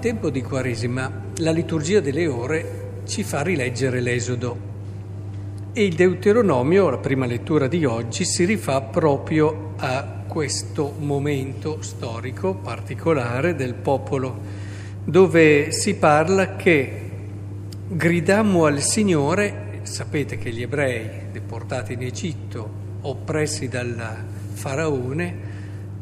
Tempo di Quaresima la liturgia delle ore ci fa rileggere l'Esodo. E il Deuteronomio, la prima lettura di oggi, si rifà proprio a questo momento storico particolare del popolo, dove si parla che gridammo al Signore, sapete che gli ebrei deportati in Egitto, oppressi dal faraone,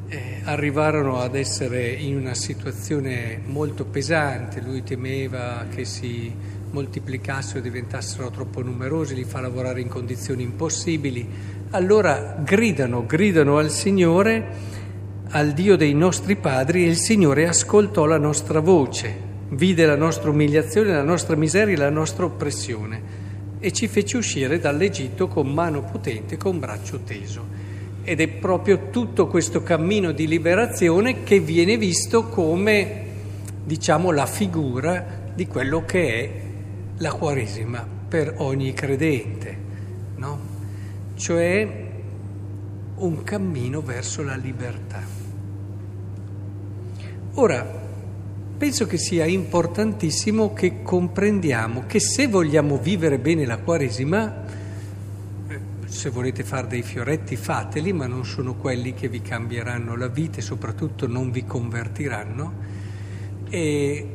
eh, arrivarono ad essere in una situazione molto pesante, lui temeva che si moltiplicassero, diventassero troppo numerosi, li fa lavorare in condizioni impossibili, allora gridano, gridano al Signore, al Dio dei nostri padri e il Signore ascoltò la nostra voce, vide la nostra umiliazione, la nostra miseria e la nostra oppressione e ci fece uscire dall'Egitto con mano potente, con braccio teso. Ed è proprio tutto questo cammino di liberazione che viene visto come, diciamo, la figura di quello che è la Quaresima per ogni credente, no? Cioè un cammino verso la libertà. Ora, penso che sia importantissimo che comprendiamo che se vogliamo vivere bene la Quaresima, se volete fare dei fioretti fateli, ma non sono quelli che vi cambieranno la vita e soprattutto non vi convertiranno. E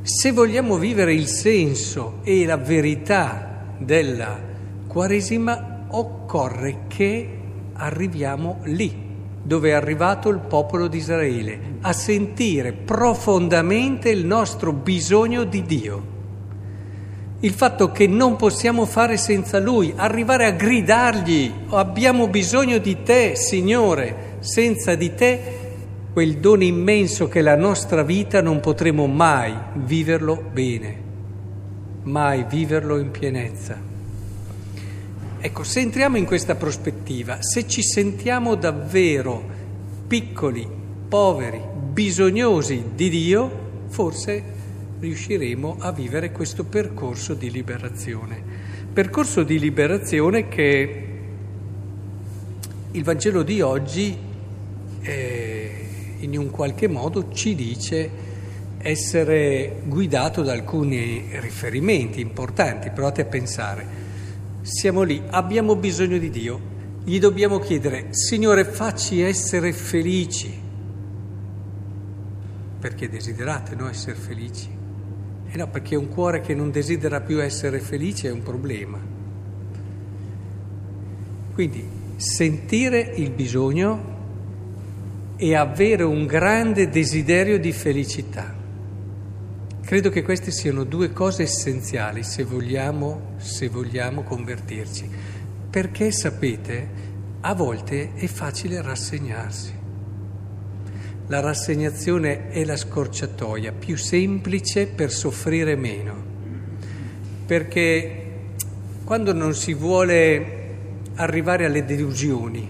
se vogliamo vivere il senso e la verità della Quaresima, occorre che arriviamo lì dove è arrivato il popolo di Israele, a sentire profondamente il nostro bisogno di Dio il fatto che non possiamo fare senza Lui, arrivare a gridargli, abbiamo bisogno di te, Signore, senza di te quel dono immenso che è la nostra vita non potremo mai viverlo bene, mai viverlo in pienezza. Ecco, se entriamo in questa prospettiva, se ci sentiamo davvero piccoli, poveri, bisognosi di Dio, forse riusciremo a vivere questo percorso di liberazione. Percorso di liberazione che il Vangelo di oggi eh, in un qualche modo ci dice essere guidato da alcuni riferimenti importanti. Provate a pensare, siamo lì, abbiamo bisogno di Dio, gli dobbiamo chiedere, Signore, facci essere felici, perché desiderate no, essere felici. Eh no, perché un cuore che non desidera più essere felice è un problema. Quindi sentire il bisogno e avere un grande desiderio di felicità. Credo che queste siano due cose essenziali se vogliamo, se vogliamo convertirci. Perché sapete, a volte è facile rassegnarsi. La rassegnazione è la scorciatoia più semplice per soffrire meno, perché quando non si vuole arrivare alle delusioni,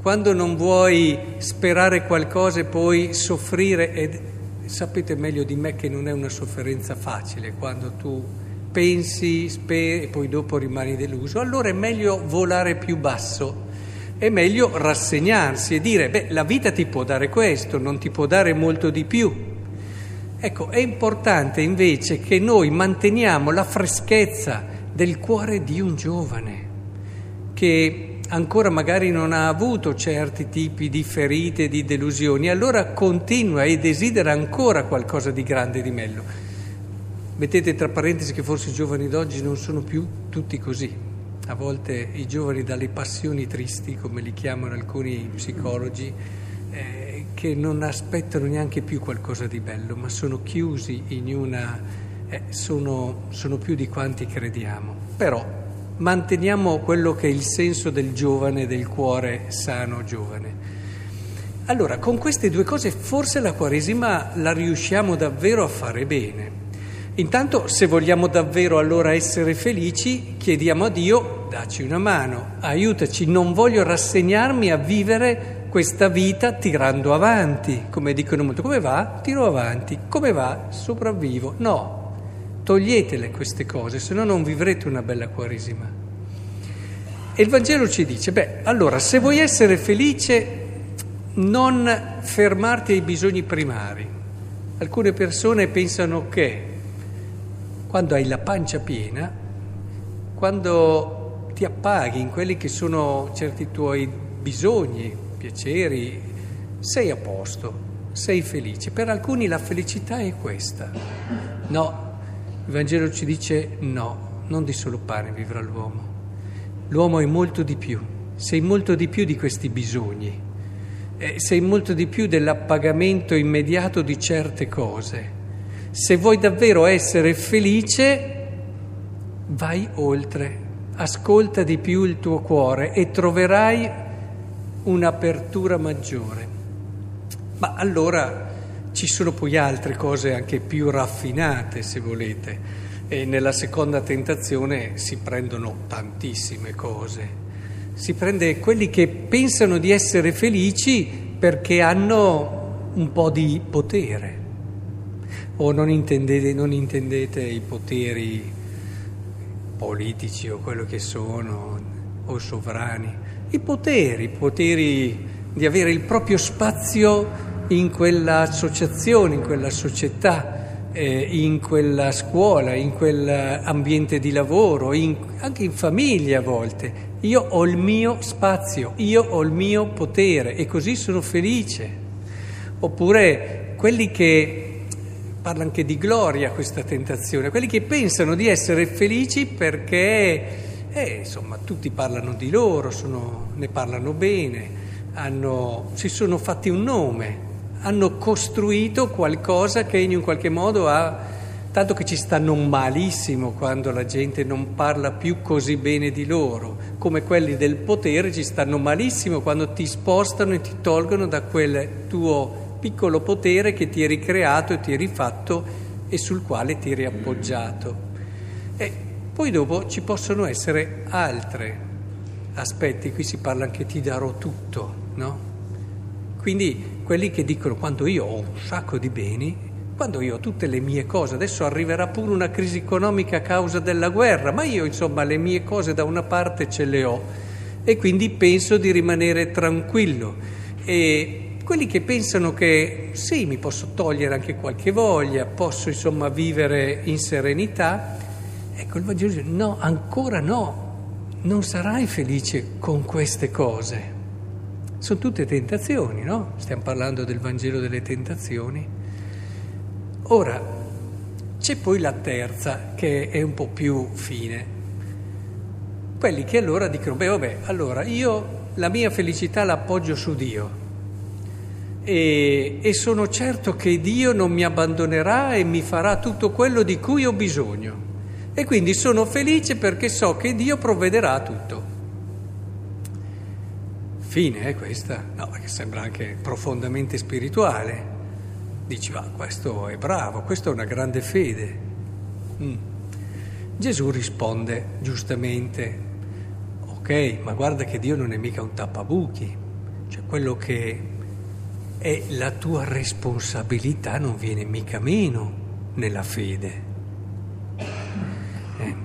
quando non vuoi sperare qualcosa e poi soffrire, ed sapete meglio di me che non è una sofferenza facile, quando tu pensi, speri e poi dopo rimani deluso, allora è meglio volare più basso è meglio rassegnarsi e dire, beh, la vita ti può dare questo, non ti può dare molto di più. Ecco, è importante invece che noi manteniamo la freschezza del cuore di un giovane che ancora magari non ha avuto certi tipi di ferite, di delusioni, allora continua e desidera ancora qualcosa di grande di meglio. Mettete tra parentesi che forse i giovani d'oggi non sono più tutti così. A volte i giovani dalle passioni tristi, come li chiamano alcuni psicologi, eh, che non aspettano neanche più qualcosa di bello, ma sono chiusi in una... Eh, sono, sono più di quanti crediamo. Però manteniamo quello che è il senso del giovane, del cuore sano giovane. Allora, con queste due cose forse la Quaresima la riusciamo davvero a fare bene. Intanto, se vogliamo davvero allora essere felici, chiediamo a Dio, dacci una mano, aiutaci, non voglio rassegnarmi a vivere questa vita tirando avanti, come dicono molto, come va? Tiro avanti, come va? Sopravvivo. No, toglietele queste cose, se no non vivrete una bella quaresima. E il Vangelo ci dice, beh, allora, se vuoi essere felice, non fermarti ai bisogni primari Alcune persone pensano che quando hai la pancia piena, quando ti appaghi in quelli che sono certi tuoi bisogni, piaceri, sei a posto, sei felice. Per alcuni la felicità è questa. No, il Vangelo ci dice no, non di solo pane vivrà l'uomo. L'uomo è molto di più, sei molto di più di questi bisogni eh, sei molto di più dell'appagamento immediato di certe cose. Se vuoi davvero essere felice, vai oltre, ascolta di più il tuo cuore e troverai un'apertura maggiore. Ma allora ci sono poi altre cose anche più raffinate, se volete, e nella seconda tentazione si prendono tantissime cose si prende quelli che pensano di essere felici perché hanno un po' di potere. O non intendete, non intendete i poteri politici o quello che sono, o sovrani. I poteri, i poteri di avere il proprio spazio in quella associazione, in quella società eh, in quella scuola, in quell'ambiente di lavoro, in, anche in famiglia a volte. Io ho il mio spazio, io ho il mio potere e così sono felice. Oppure quelli che parla anche di gloria questa tentazione, quelli che pensano di essere felici perché eh, insomma tutti parlano di loro, sono, ne parlano bene, hanno, si sono fatti un nome, hanno costruito qualcosa che in un qualche modo ha, tanto che ci stanno malissimo quando la gente non parla più così bene di loro, come quelli del potere ci stanno malissimo quando ti spostano e ti tolgono da quel tuo piccolo potere che ti eri creato e ti eri fatto e sul quale ti eri appoggiato. E poi dopo ci possono essere altri aspetti, qui si parla anche ti darò tutto, no? Quindi quelli che dicono quando io ho un sacco di beni, quando io ho tutte le mie cose, adesso arriverà pure una crisi economica a causa della guerra, ma io insomma le mie cose da una parte ce le ho e quindi penso di rimanere tranquillo. E quelli che pensano che sì, mi posso togliere anche qualche voglia, posso insomma vivere in serenità, ecco il Vangelo dice no, ancora no, non sarai felice con queste cose. Sono tutte tentazioni, no? Stiamo parlando del Vangelo delle tentazioni. Ora, c'è poi la terza, che è un po' più fine. Quelli che allora dicono, beh, vabbè, allora io la mia felicità la appoggio su Dio e, e sono certo che Dio non mi abbandonerà e mi farà tutto quello di cui ho bisogno. E quindi sono felice perché so che Dio provvederà a tutto fine è questa? No, perché sembra anche profondamente spirituale. Dici, ma questo è bravo, questa è una grande fede. Mm. Gesù risponde giustamente, ok, ma guarda che Dio non è mica un tappabuchi, cioè quello che è la tua responsabilità non viene mica meno nella fede. Eh,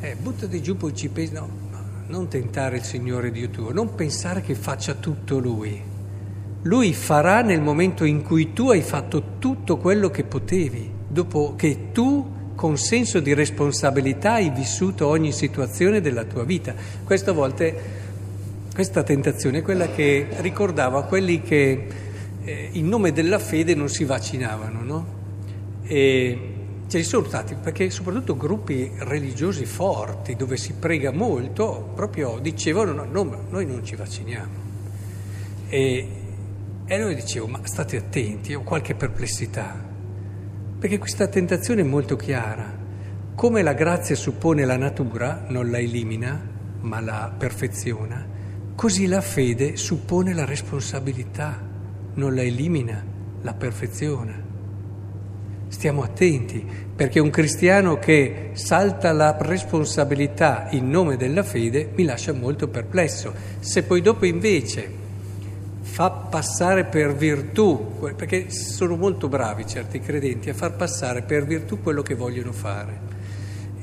eh, buttati giù poi ci pensi, no, non tentare il Signore Dio tuo, non pensare che faccia tutto Lui. Lui farà nel momento in cui tu hai fatto tutto quello che potevi, dopo che tu con senso di responsabilità hai vissuto ogni situazione della tua vita. Questa volta, questa tentazione è quella che ricordava quelli che eh, in nome della fede non si vaccinavano, no? E ne sono stati, perché soprattutto gruppi religiosi forti, dove si prega molto, proprio dicevano no, no noi non ci vacciniamo. E, e noi dicevo, ma state attenti, ho qualche perplessità, perché questa tentazione è molto chiara. Come la grazia suppone la natura, non la elimina, ma la perfeziona, così la fede suppone la responsabilità, non la elimina, la perfeziona. Stiamo attenti, perché un cristiano che salta la responsabilità in nome della fede mi lascia molto perplesso. Se poi dopo invece fa passare per virtù, perché sono molto bravi certi credenti a far passare per virtù quello che vogliono fare.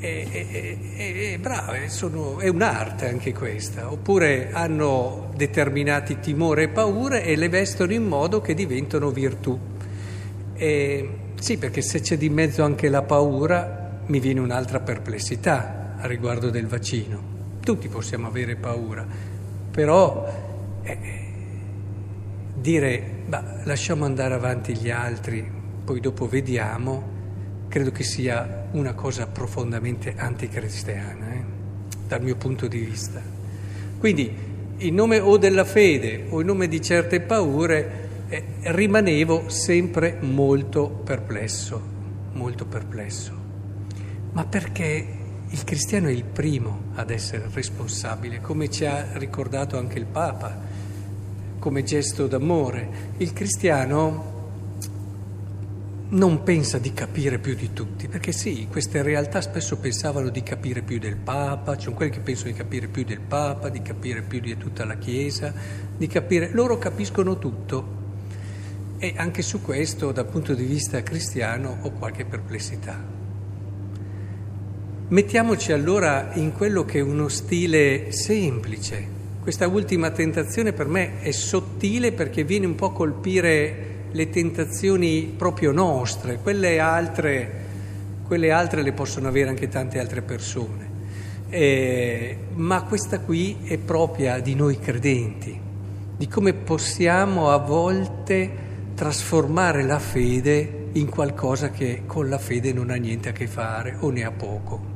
È, è, è, è brave, sono, è un'arte anche questa, oppure hanno determinati timori e paure e le vestono in modo che diventano virtù. E, Sì, perché se c'è di mezzo anche la paura, mi viene un'altra perplessità a riguardo del vaccino. Tutti possiamo avere paura, però eh, dire, bah, lasciamo andare avanti gli altri, poi dopo vediamo, credo che sia una cosa profondamente anticristiana, eh, dal mio punto di vista. Quindi, in nome o della fede o in nome di certe paure, eh, rimanevo sempre molto perplesso, molto perplesso. Ma perché il cristiano è il primo ad essere responsabile, come ci ha ricordato anche il Papa, come gesto d'amore. Il cristiano non pensa di capire più di tutti, perché sì, queste realtà spesso pensavano di capire più del Papa, ci sono quelli che pensano di capire più del Papa, di capire più di tutta la Chiesa, di capire... Loro capiscono tutto, e anche su questo, dal punto di vista cristiano, ho qualche perplessità. Mettiamoci allora in quello che è uno stile semplice. Questa ultima tentazione per me è sottile perché viene un po' a colpire le tentazioni proprio nostre, quelle altre, quelle altre le possono avere anche tante altre persone. Eh, ma questa qui è propria di noi credenti, di come possiamo a volte trasformare la fede in qualcosa che con la fede non ha niente a che fare o ne ha poco.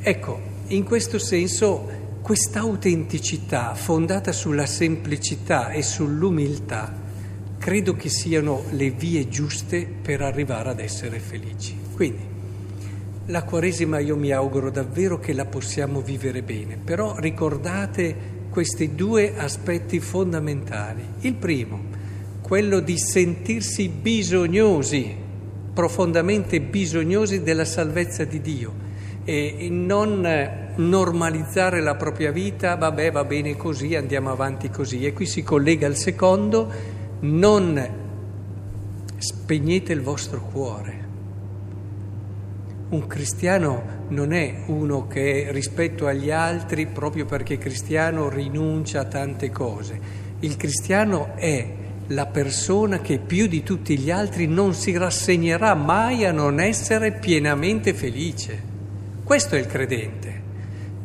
Ecco, in questo senso questa autenticità fondata sulla semplicità e sull'umiltà credo che siano le vie giuste per arrivare ad essere felici. Quindi la Quaresima io mi auguro davvero che la possiamo vivere bene, però ricordate questi due aspetti fondamentali. Il primo, quello di sentirsi bisognosi, profondamente bisognosi della salvezza di Dio e non normalizzare la propria vita, vabbè va bene così, andiamo avanti così. E qui si collega al secondo, non spegnete il vostro cuore. Un cristiano non è uno che rispetto agli altri, proprio perché cristiano, rinuncia a tante cose. Il cristiano è la persona che più di tutti gli altri non si rassegnerà mai a non essere pienamente felice. Questo è il credente.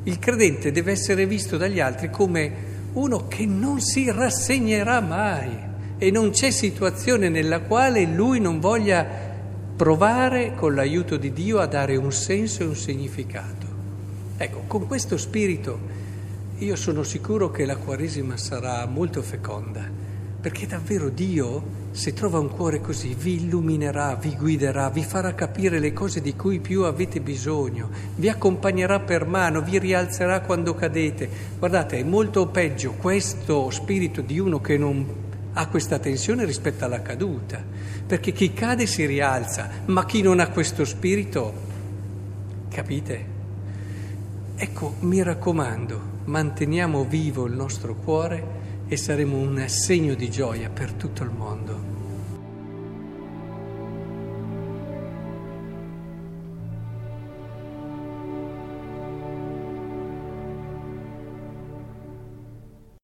Il credente deve essere visto dagli altri come uno che non si rassegnerà mai e non c'è situazione nella quale lui non voglia provare con l'aiuto di Dio a dare un senso e un significato. Ecco, con questo spirito io sono sicuro che la Quaresima sarà molto feconda perché davvero Dio, se trova un cuore così, vi illuminerà, vi guiderà, vi farà capire le cose di cui più avete bisogno, vi accompagnerà per mano, vi rialzerà quando cadete. Guardate, è molto peggio questo spirito di uno che non ha questa tensione rispetto alla caduta, perché chi cade si rialza, ma chi non ha questo spirito, capite? Ecco, mi raccomando, manteniamo vivo il nostro cuore e saremo un segno di gioia per tutto il mondo.